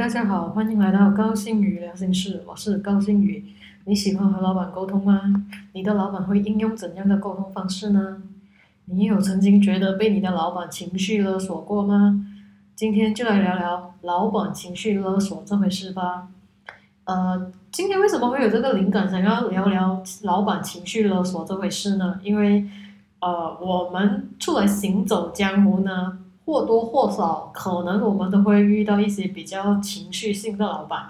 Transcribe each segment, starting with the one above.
大家好，欢迎来到高星宇聊心事，我是高星宇。你喜欢和老板沟通吗？你的老板会应用怎样的沟通方式呢？你有曾经觉得被你的老板情绪勒索过吗？今天就来聊聊老板情绪勒索这回事吧。呃，今天为什么会有这个灵感，想要聊聊老板情绪勒索这回事呢？因为呃，我们出来行走江湖呢。或多或少，可能我们都会遇到一些比较情绪性的老板，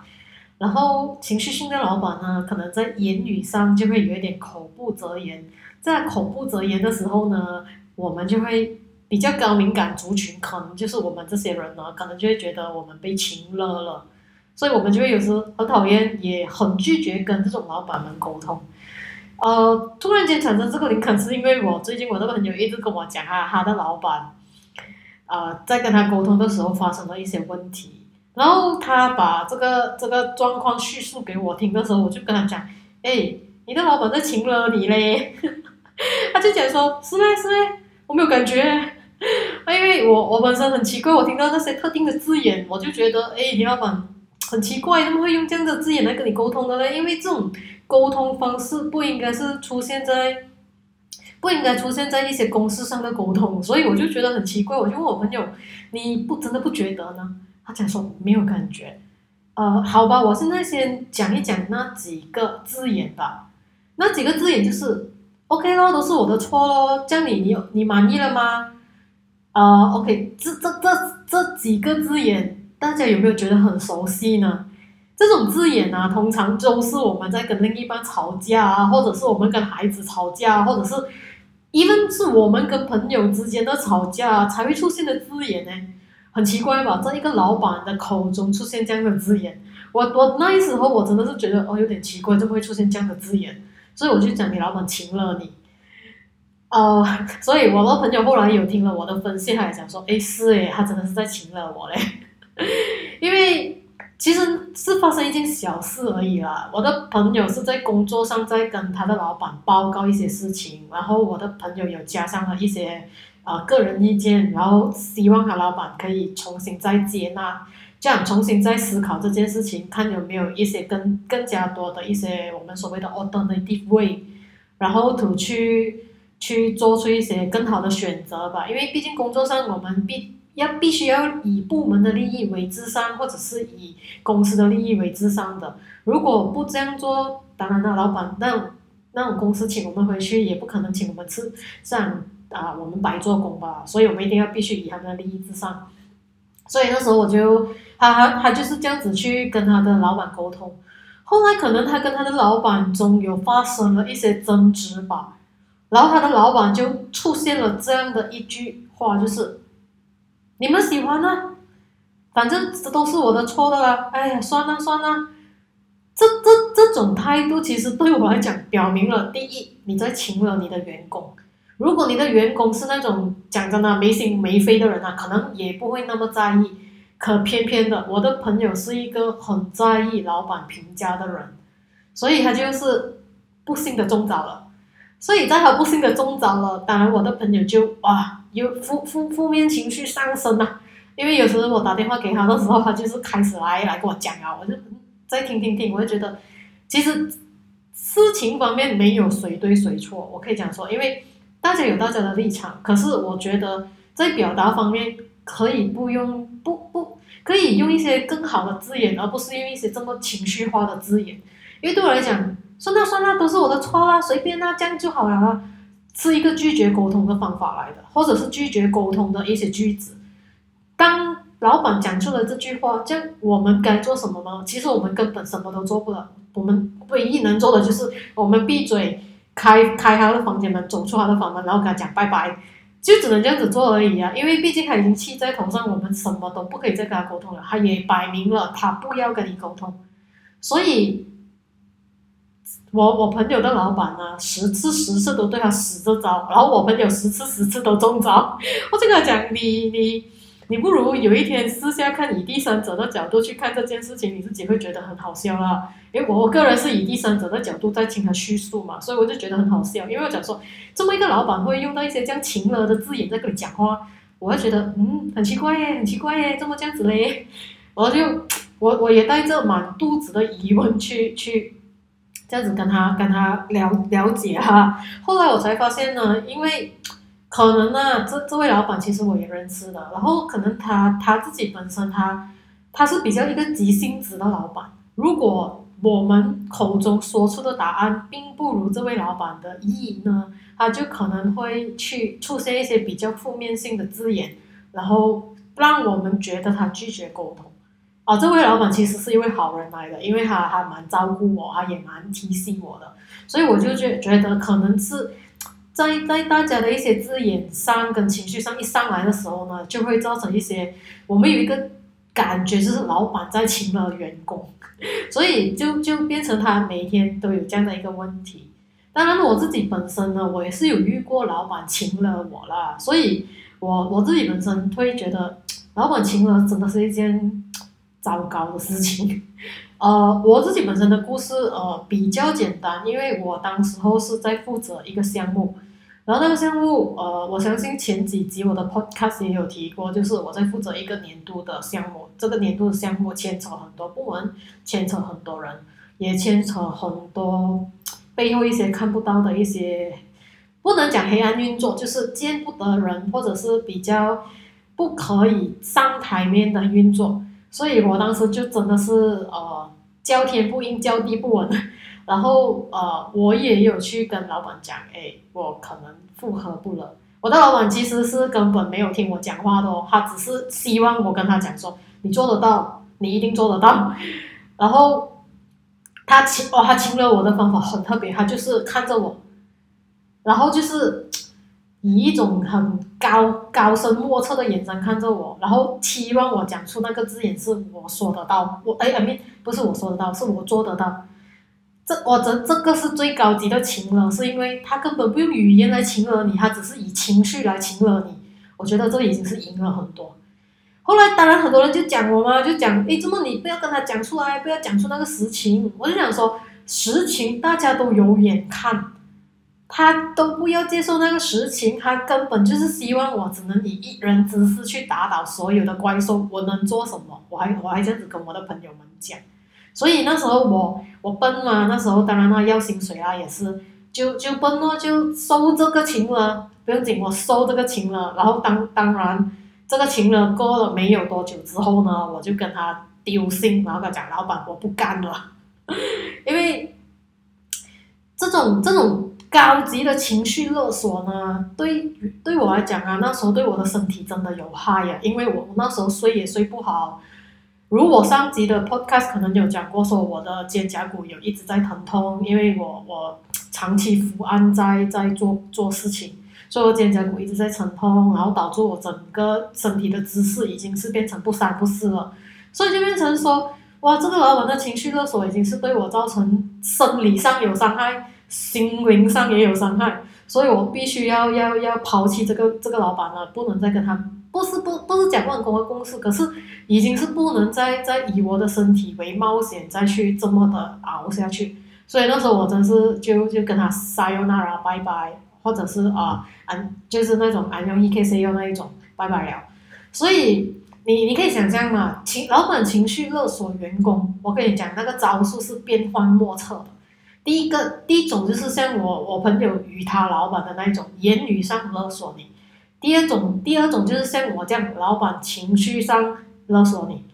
然后情绪性的老板呢，可能在言语上就会有一点口不择言，在口不择言的时候呢，我们就会比较高敏感族群，可能就是我们这些人呢，可能就会觉得我们被情勒了，所以我们就会有时很讨厌，也很拒绝跟这种老板们沟通。呃，突然间产生这个灵感，是因为我最近我那个朋友一直跟我讲啊，他的老板。啊，在跟他沟通的时候发生了一些问题，然后他把这个这个状况叙述给我听的时候，我就跟他讲，哎，你的老板在请了你嘞，他就讲说，是嘞是嘞，我没有感觉，因为我我本身很奇怪，我听到那些特定的字眼，我就觉得，哎，你老板很奇怪，怎么会用这样的字眼来跟你沟通的嘞？因为这种沟通方式不应该是出现在。不应该出现在一些公事上的沟通，所以我就觉得很奇怪。我就问我朋友：“你不真的不觉得呢？”他讲说没有感觉。呃，好吧，我现在先讲一讲那几个字眼吧。那几个字眼就是 “OK 咯，都是我的错咯。”这样你你你满意了吗？啊，OK，这这这这几个字眼，大家有没有觉得很熟悉呢？这种字眼啊，通常都是我们在跟另一半吵架啊，或者是我们跟孩子吵架，或者是。一份是我们跟朋友之间的吵架才会出现的字眼呢，很奇怪吧？在一个老板的口中出现这样的字眼，我我那时候我真的是觉得哦有点奇怪，怎么会出现这样的字眼？所以我就讲你老板请了你，哦，所以我的朋友后来有听了我的分析，他也讲说，哎是哎，他真的是在请了我嘞，因为。其实是发生一件小事而已啦。我的朋友是在工作上在跟他的老板报告一些事情，然后我的朋友有加上了一些啊个人意见，然后希望他老板可以重新再接纳，这样重新再思考这件事情，看有没有一些更更加多的一些我们所谓的 alternative way，然后 to 去去做出一些更好的选择吧。因为毕竟工作上我们必。要必须要以部门的利益为至上，或者是以公司的利益为至上的。如果不这样做，当然了，老板那那种公司请我们回去，也不可能请我们吃这样啊，我们白做工吧。所以我们一定要必须以他们的利益至上。所以那时候我就他他他就是这样子去跟他的老板沟通。后来可能他跟他的老板中有发生了一些争执吧，然后他的老板就出现了这样的一句话，就是。你们喜欢呢？反正这都是我的错的啦。哎呀，算了算了，这这这种态度其实对我来讲，表明了第一，你在请了你的员工。如果你的员工是那种讲真的没心没肺的人啊，可能也不会那么在意。可偏偏的，我的朋友是一个很在意老板评价的人，所以他就是不幸的中招了。所以在他不幸的中招了，当然我的朋友就哇。有负负负面情绪上升呐，因为有时候我打电话给他的时候，他就是开始来来跟我讲啊，我就再听听听，我就觉得其实事情方面没有谁对谁错，我可以讲说，因为大家有大家的立场，可是我觉得在表达方面可以不用不不可以用一些更好的字眼，而不是用一些这么情绪化的字眼，因为对我来讲，算了算了，都是我的错啦，随便啦，这样就好了啦。是一个拒绝沟通的方法来的，或者是拒绝沟通的一些句子。当老板讲出了这句话，这样我们该做什么吗？其实我们根本什么都做不了，我们唯一能做的就是我们闭嘴，开开他的房间门，走出他的房门，然后跟他讲拜拜，就只能这样子做而已啊！因为毕竟他已经气在头上，我们什么都不可以再跟他沟通了。他也摆明了他不要跟你沟通，所以。我我朋友的老板呢，十次十次都对他使这招，然后我朋友十次十次都中招。我就跟他讲，你你你不如有一天私下看，以第三者的角度去看这件事情，你自己会觉得很好笑啦。因为我我个人是以第三者的角度在听他叙述嘛，所以我就觉得很好笑。因为我讲说，这么一个老板会用到一些这样情了的字眼在跟你讲话，我会觉得嗯很奇怪耶，很奇怪耶，怎么这样子嘞？我就我我也带着满肚子的疑问去去这样子跟他跟他了了解哈。后来我才发现呢，因为可能呢，这这位老板其实我也认识的，然后可能他他自己本身他他是比较一个急性子的老板，如果我们口中说出的答案并不如这位老板的意呢，他就可能会去出现一些比较负面性的字眼，然后让我们觉得他拒绝沟通。啊，这位老板其实是一位好人来的，因为他还蛮照顾我，他也蛮提醒我的，所以我就觉觉得可能是在在大家的一些字眼上跟情绪上一上来的时候呢，就会造成一些我们有一个感觉就是老板在请了员工。所以就就变成他每天都有这样的一个问题。当然，我自己本身呢，我也是有遇过老板请了我啦，所以我我自己本身会觉得，老板请了真的是一件糟糕的事情。呃，我自己本身的故事呃比较简单，因为我当时候是在负责一个项目。然后那个项目，呃，我相信前几集我的 podcast 也有提过，就是我在负责一个年度的项目。这个年度的项目牵扯很多部门，牵扯很多人，也牵扯很多背后一些看不到的一些，不能讲黑暗运作，就是见不得人或者是比较不可以上台面的运作。所以我当时就真的是呃，叫天不应，叫地不稳。然后呃，我也有去跟老板讲，哎，我可能负荷不了。我的老板其实是根本没有听我讲话的哦，他只是希望我跟他讲说，你做得到，你一定做得到。然后他请哦，他请了我的方法很特别，他就是看着我，然后就是以一种很高高深莫测的眼神看着我，然后期望我讲出那个字眼是我说得到，我哎哎，不是我说得到，是我做得到。这我这这个是最高级的情了，是因为他根本不用语言来情了你，他只是以情绪来情了你。我觉得这已经是赢了很多。后来当然很多人就讲我嘛，就讲诶，怎么你不要跟他讲出来，不要讲出那个实情。我就想说，实情大家都有眼看，他都不要接受那个实情，他根本就是希望我只能以一人之势去打倒所有的怪兽。我能做什么？我还我还这样子跟我的朋友们讲。所以那时候我我笨嘛，那时候当然啦要薪水啊，也是就就笨了，就收这个情了，不用紧，我收这个情了。然后当当然这个情了过了没有多久之后呢，我就跟他丢信，然后跟他讲老板我不干了，因为这种这种高级的情绪勒索呢，对对我来讲啊，那时候对我的身体真的有害呀，因为我那时候睡也睡不好。如我上集的 podcast 可能有讲过，说我的肩胛骨有一直在疼痛，因为我我长期伏案在在做做事情，所以我肩胛骨一直在疼痛，然后导致我整个身体的姿势已经是变成不三不四了，所以就变成说，哇，这个老板的情绪勒索已经是对我造成生理上有伤害，心灵上也有伤害，所以我必须要要要抛弃这个这个老板了，不能再跟他。不是不不是讲万工的公司，可是已经是不能再再以我的身体为冒险，再去这么的熬下去。所以那时候我真是就就跟他 sayonara 拜拜，或者是啊安就是那种安用 E K C U 那一种拜拜了。所以你你可以想象嘛，情老板情绪勒索员工，我跟你讲那个招数是变幻莫测的。第一个第一种就是像我我朋友与他老板的那一种言语上勒索你。第二种，第二种就是像我这样，老板情绪上勒索你，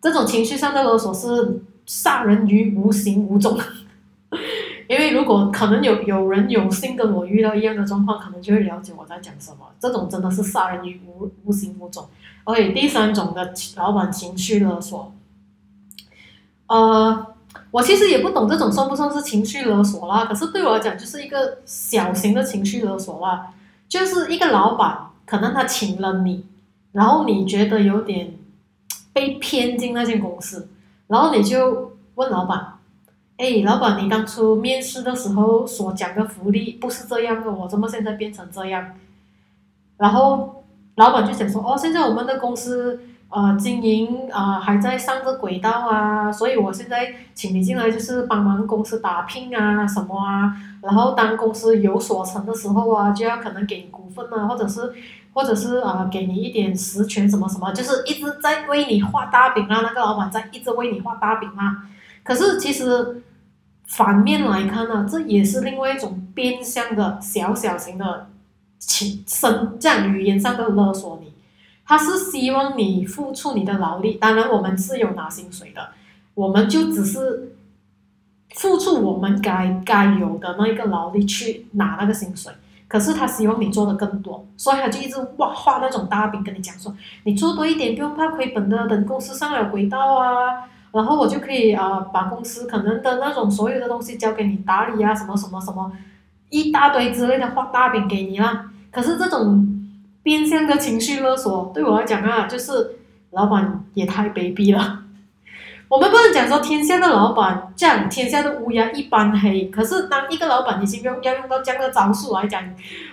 这种情绪上的勒索是杀人于无形无踪。因为如果可能有有人有幸跟我遇到一样的状况，可能就会了解我在讲什么。这种真的是杀人于无无形无踪。OK，第三种的老板情绪勒索，呃，我其实也不懂这种算不算是情绪勒索啦，可是对我来讲就是一个小型的情绪勒索啦。就是一个老板，可能他请了你，然后你觉得有点被骗进那间公司，然后你就问老板：“哎，老板，你当初面试的时候所讲的福利不是这样的，我怎么现在变成这样？”然后老板就想说：“哦，现在我们的公司呃经营啊、还在上着轨道啊，所以我现在请你进来就是帮忙公司打拼啊什么啊，然后当公司有所成的时候啊，就要可能给股份啊，或者是或者是啊、给你一点实权什么什么，就是一直在为你画大饼啊，那个老板在一直为你画大饼啊。可是其实反面来看呢、这也是另外一种变相的小小型的情声这样语言上的勒索你。他是希望你付出你的劳力，当然我们是有拿薪水的，我们就只是付出我们该该有的那一个劳力去拿那个薪水。可是他希望你做的更多，所以他就一直画画那种大饼跟你讲说，你做多一点，不用怕亏本的，等公司上了轨道啊，然后我就可以啊、呃把公司可能的那种所有的东西交给你打理啊，什么什么什么，一大堆之类的画大饼给你啦。可是这种变相的情绪勒索，对我来讲啊，就是老板也太卑鄙了。我们不能讲说天下的老板这样，天下的乌鸦一般黑。可是当一个老板已经用要用到这样的招数来讲，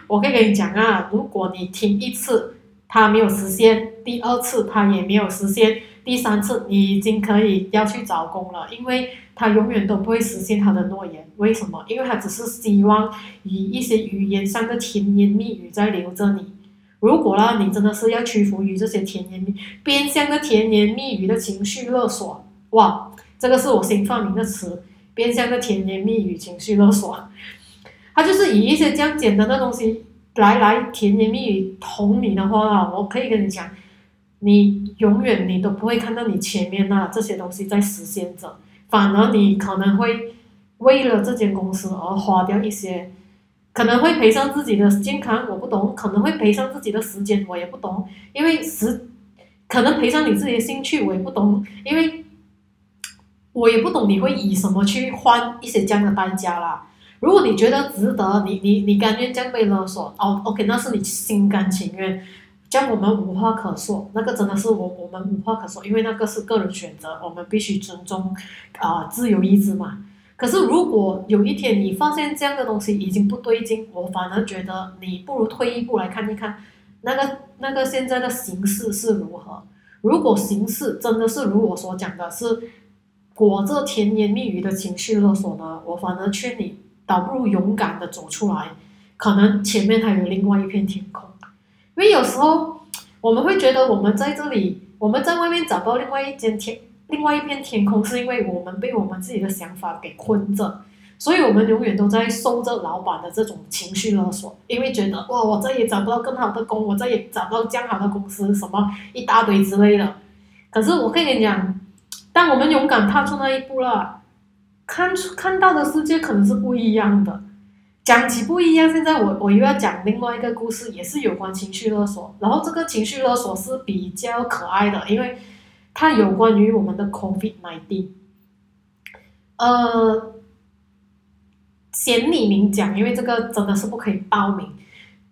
我可以跟你讲啊，如果你听一次他没有实现，第二次他也没有实现，第三次你已经可以要去找工了，因为他永远都不会实现他的诺言。为什么？因为他只是希望以一些语言上的甜言蜜语在留着你。如果啦，你真的是要屈服于这些甜言蜜变相的甜言蜜语的情绪勒索，哇，这个是我新发明的词，变相的甜言蜜语情绪勒索。他就是以一些这样简单的东西来来甜言蜜语哄你的话啊，我可以跟你讲，你永远你都不会看到你前面那这些东西在实现着，反而你可能会为了这间公司而花掉一些。可能会赔上自己的健康，我不懂；可能会赔上自己的时间，我也不懂。因为时，可能赔上你自己的兴趣，我也不懂。因为，我也不懂你会以什么去换一些这样的代价啦。如果你觉得值得，你你你甘愿这样被勒索，哦，OK，那是你心甘情愿。这样我们无话可说，那个真的是我我们无话可说，因为那个是个人选择，我们必须尊重啊、自由意志嘛。可是，如果有一天你发现这样的东西已经不对劲，我反而觉得你不如退一步来看一看，那个那个现在的形势是如何。如果形势真的是如我所讲的，是裹着甜言蜜语的情绪勒索呢，我反而劝你，倒不如勇敢的走出来，可能前面还有另外一片天空。因为有时候我们会觉得我们在这里，我们在外面找到另外一间天。另外一片天空，是因为我们被我们自己的想法给困着，所以我们永远都在受着老板的这种情绪勒索，因为觉得哇，我再也找不到更好的工，我再也找不到这样好的公司，什么一大堆之类的。可是我跟你讲，当我们勇敢踏出那一步了，看出看到的世界可能是不一样的。讲起不一样，现在我我又要讲另外一个故事，也是有关情绪勒索，然后这个情绪勒索是比较可爱的，因为。它有关于我们的 COVID-19，呃，先匿名讲，因为这个真的是不可以报名，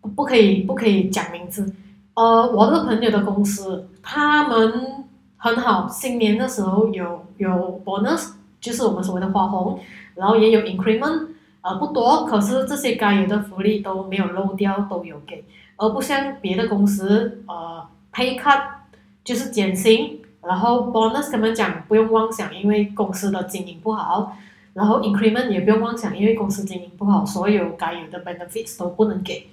不不可以不可以讲名字。呃，我的朋友的公司，他们很好，新年的时候有有 bonus，就是我们所谓的花红，然后也有 increment，呃不多，可是这些该有的福利都没有漏掉，都有给，而不像别的公司，呃，pay cut 就是减薪。然后 bonus 他们讲不用妄想，因为公司的经营不好。然后 increment 也不用妄想，因为公司经营不好，所有该有的 benefits 都不能给。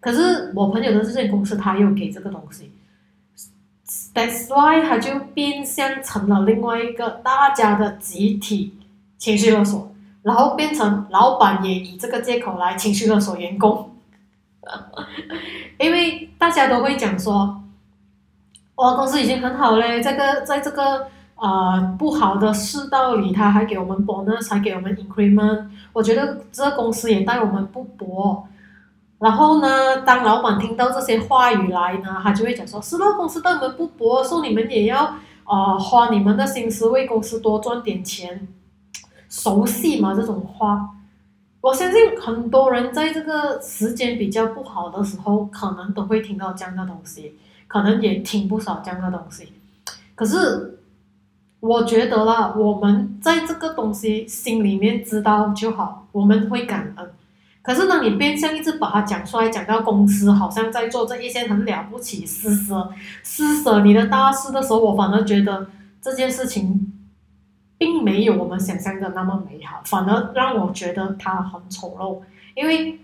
可是我朋友的这间公司，他又给这个东西，that's why 他就变相成了另外一个大家的集体情绪勒索，然后变成老板也以这个借口来情绪勒索员工，因为大家都会讲说。哇，公司已经很好嘞，这个在这个呃不好的世道里，他还给我们 bonus，还给我们 increment，我觉得这个公司也待我们不薄。然后呢，当老板听到这些话语来呢，他就会讲说：是那，公司待我们不薄，说你们也要呃花你们的心思为公司多赚点钱，熟悉吗？这种话，我相信很多人在这个时间比较不好的时候，可能都会听到这样的东西。可能也听不少这样的东西，可是我觉得啦，我们在这个东西心里面知道就好，我们会感恩。可是当你变相一直把它讲出来，讲到公司好像在做这一些很了不起施舍、施舍你的大事的时候，我反而觉得这件事情并没有我们想象的那么美好，反而让我觉得它很丑陋。因为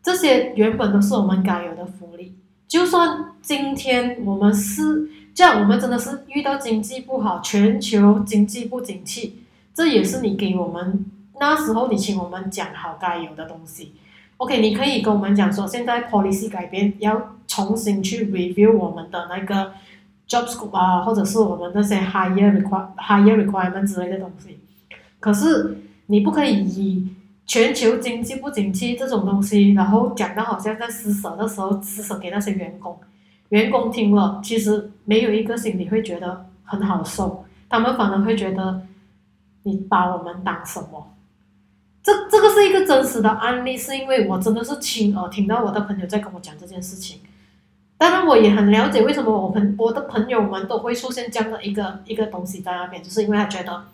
这些原本都是我们该有的福利，就算今天我们是这样，我们真的是遇到经济不好，全球经济不景气，这也是你给我们那时候你请我们讲好该有的东西。OK，你可以跟我们讲说，现在 policy 改变，要重新去 review 我们的那个 job scope 啊，或者是我们那些 higher require higher requirement 之类的东西。可是你不可以以全球经济不景气这种东西，然后讲到好像在施舍的时候施舍给那些员工，员工听了其实没有一个心里会觉得很好受，他们反而会觉得你把我们当什么？这这个是一个真实的案例，是因为我真的是亲耳听到我的朋友在跟我讲这件事情。当然，我也很了解为什么我朋我的朋友们都会出现这样的一个一个东西在那边，就是因为他觉得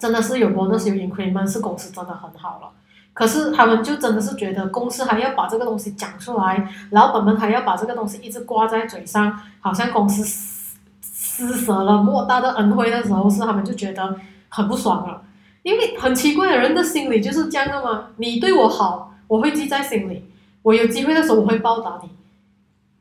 真的是有 bonus 有 increment 是公司真的很好了。可是他们就真的是觉得公司还要把这个东西讲出来，老板们还要把这个东西一直挂在嘴上，好像公司施施舍了莫大的恩惠的时候，是他们就觉得很不爽了。因为很奇怪的，人的心理就是这样的嘛。你对我好，我会记在心里。我有机会的时候，我会报答你，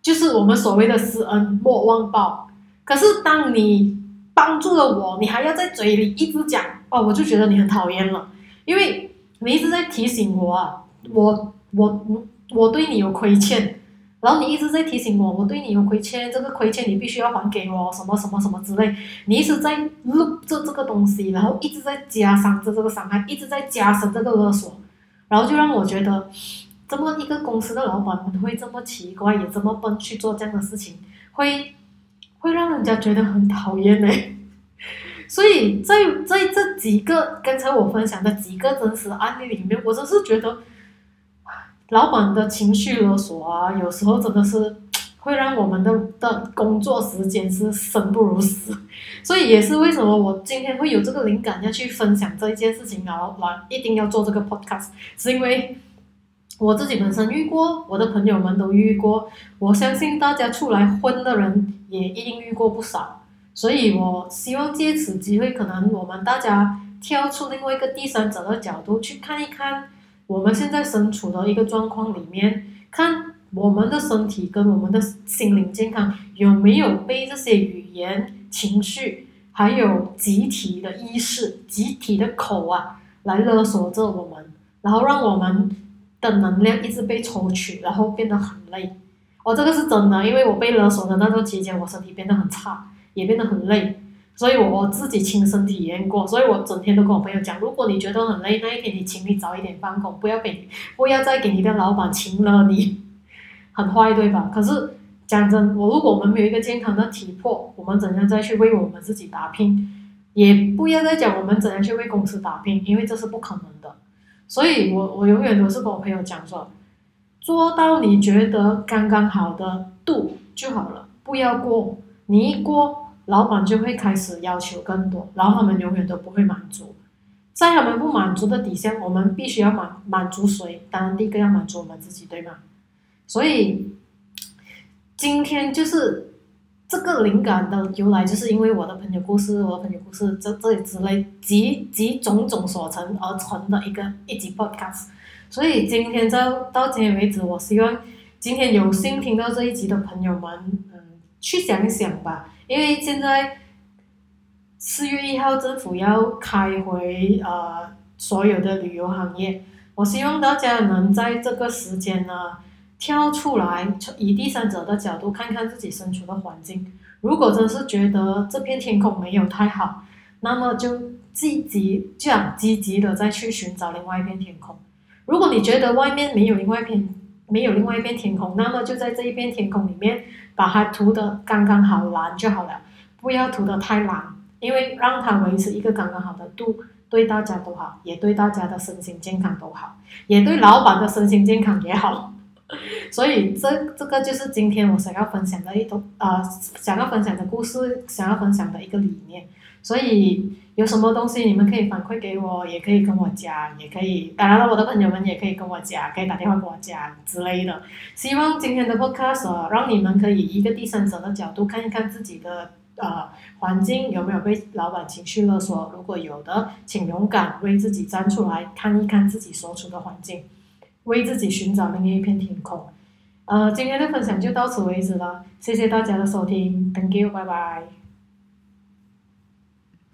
就是我们所谓的施恩莫忘报。可是当你帮助了我，你还要在嘴里一直讲哦，我就觉得你很讨厌了。因为你一直在提醒我啊，我我我我对你有亏欠。然后你一直在提醒我，我对你有亏欠，这个亏欠你必须要还给我，什么什么什么之类。你一直在录着这个东西，然后一直在加伤着这个伤害，一直在加深这个勒索，然后就让我觉得，这么一个公司的老板会这么奇怪，也这么笨去做这样的事情，会会让人家觉得很讨厌呢。所以在在这几个刚才我分享的几个真实案例里面，我真是觉得。老板的情绪勒索啊，有时候真的是会让我们的的工作时间是生不如死，所以也是为什么我今天会有这个灵感要去分享这一件事情，然后来一定要做这个 podcast，是因为我自己本身遇过，我的朋友们都遇过，我相信大家出来混的人也一定遇过不少，所以我希望借此机会，可能我们大家跳出另外一个第三者的角度去看一看。我们现在身处的一个状况里面，看我们的身体跟我们的心灵健康有没有被这些语言、情绪，还有集体的意识、集体的口啊，来勒索着我们，然后让我们的能量一直被抽取，然后变得很累。哦，这个是真的，因为我被勒索的那段期间，我身体变得很差，也变得很累。所以我自己亲身体验过，所以我整天都跟我朋友讲，如果你觉得很累，那一天你请你早一点放工，不要给，不要再给你的老板请了你，很坏对吧？可是讲真，我如果我们没有一个健康的体魄，我们怎样再去为我们自己打拼？也不要再讲我们怎样去为公司打拼，因为这是不可能的。所以我我永远都是跟我朋友讲说，做到你觉得刚刚好的度就好了，不要过，你一过。老板就会开始要求更多，然后他们永远都不会满足，在他们不满足的底下，我们必须要满满足谁？当然第一个要满足我们自己，对吗？所以今天就是这个灵感的由来，就是因为我的朋友故事，我的朋友故事这这之类集集种种所成而成的一个一集 podcast。所以今天到到今天为止，我希望今天有幸听到这一集的朋友们，嗯，去想一想吧。因为现在四月一号政府要开回呃所有的旅游行业，我希望大家能在这个时间呢跳出来，以第三者的角度看看自己身处的环境。如果真是觉得这片天空没有太好，那么就积极这样积极的再去寻找另外一片天空。如果你觉得外面没有另外一片没有另外一片天空，那么就在这一片天空里面。把它涂的刚刚好蓝就好了，不要涂的太蓝，因为让它维持一个刚刚好的度，对大家都好，也对大家的身心健康都好，也对老板的身心健康也好。所以这这个就是今天我想要分享的一种呃，想要分享的故事，想要分享的一个理念。所以有什么东西你们可以反馈给我，也可以跟我讲，也可以，当然了，我的朋友们也可以跟我讲，可以打电话跟我讲之类的。希望今天的 podcast 让你们可以一个第三者的角度看一看自己的呃环境有没有被老板情绪勒索，如果有的，请勇敢为自己站出来，看一看自己所处的环境，为自己寻找另一片天空。呃，今天的分享就到此为止了，谢谢大家的收听，Thank you，拜拜。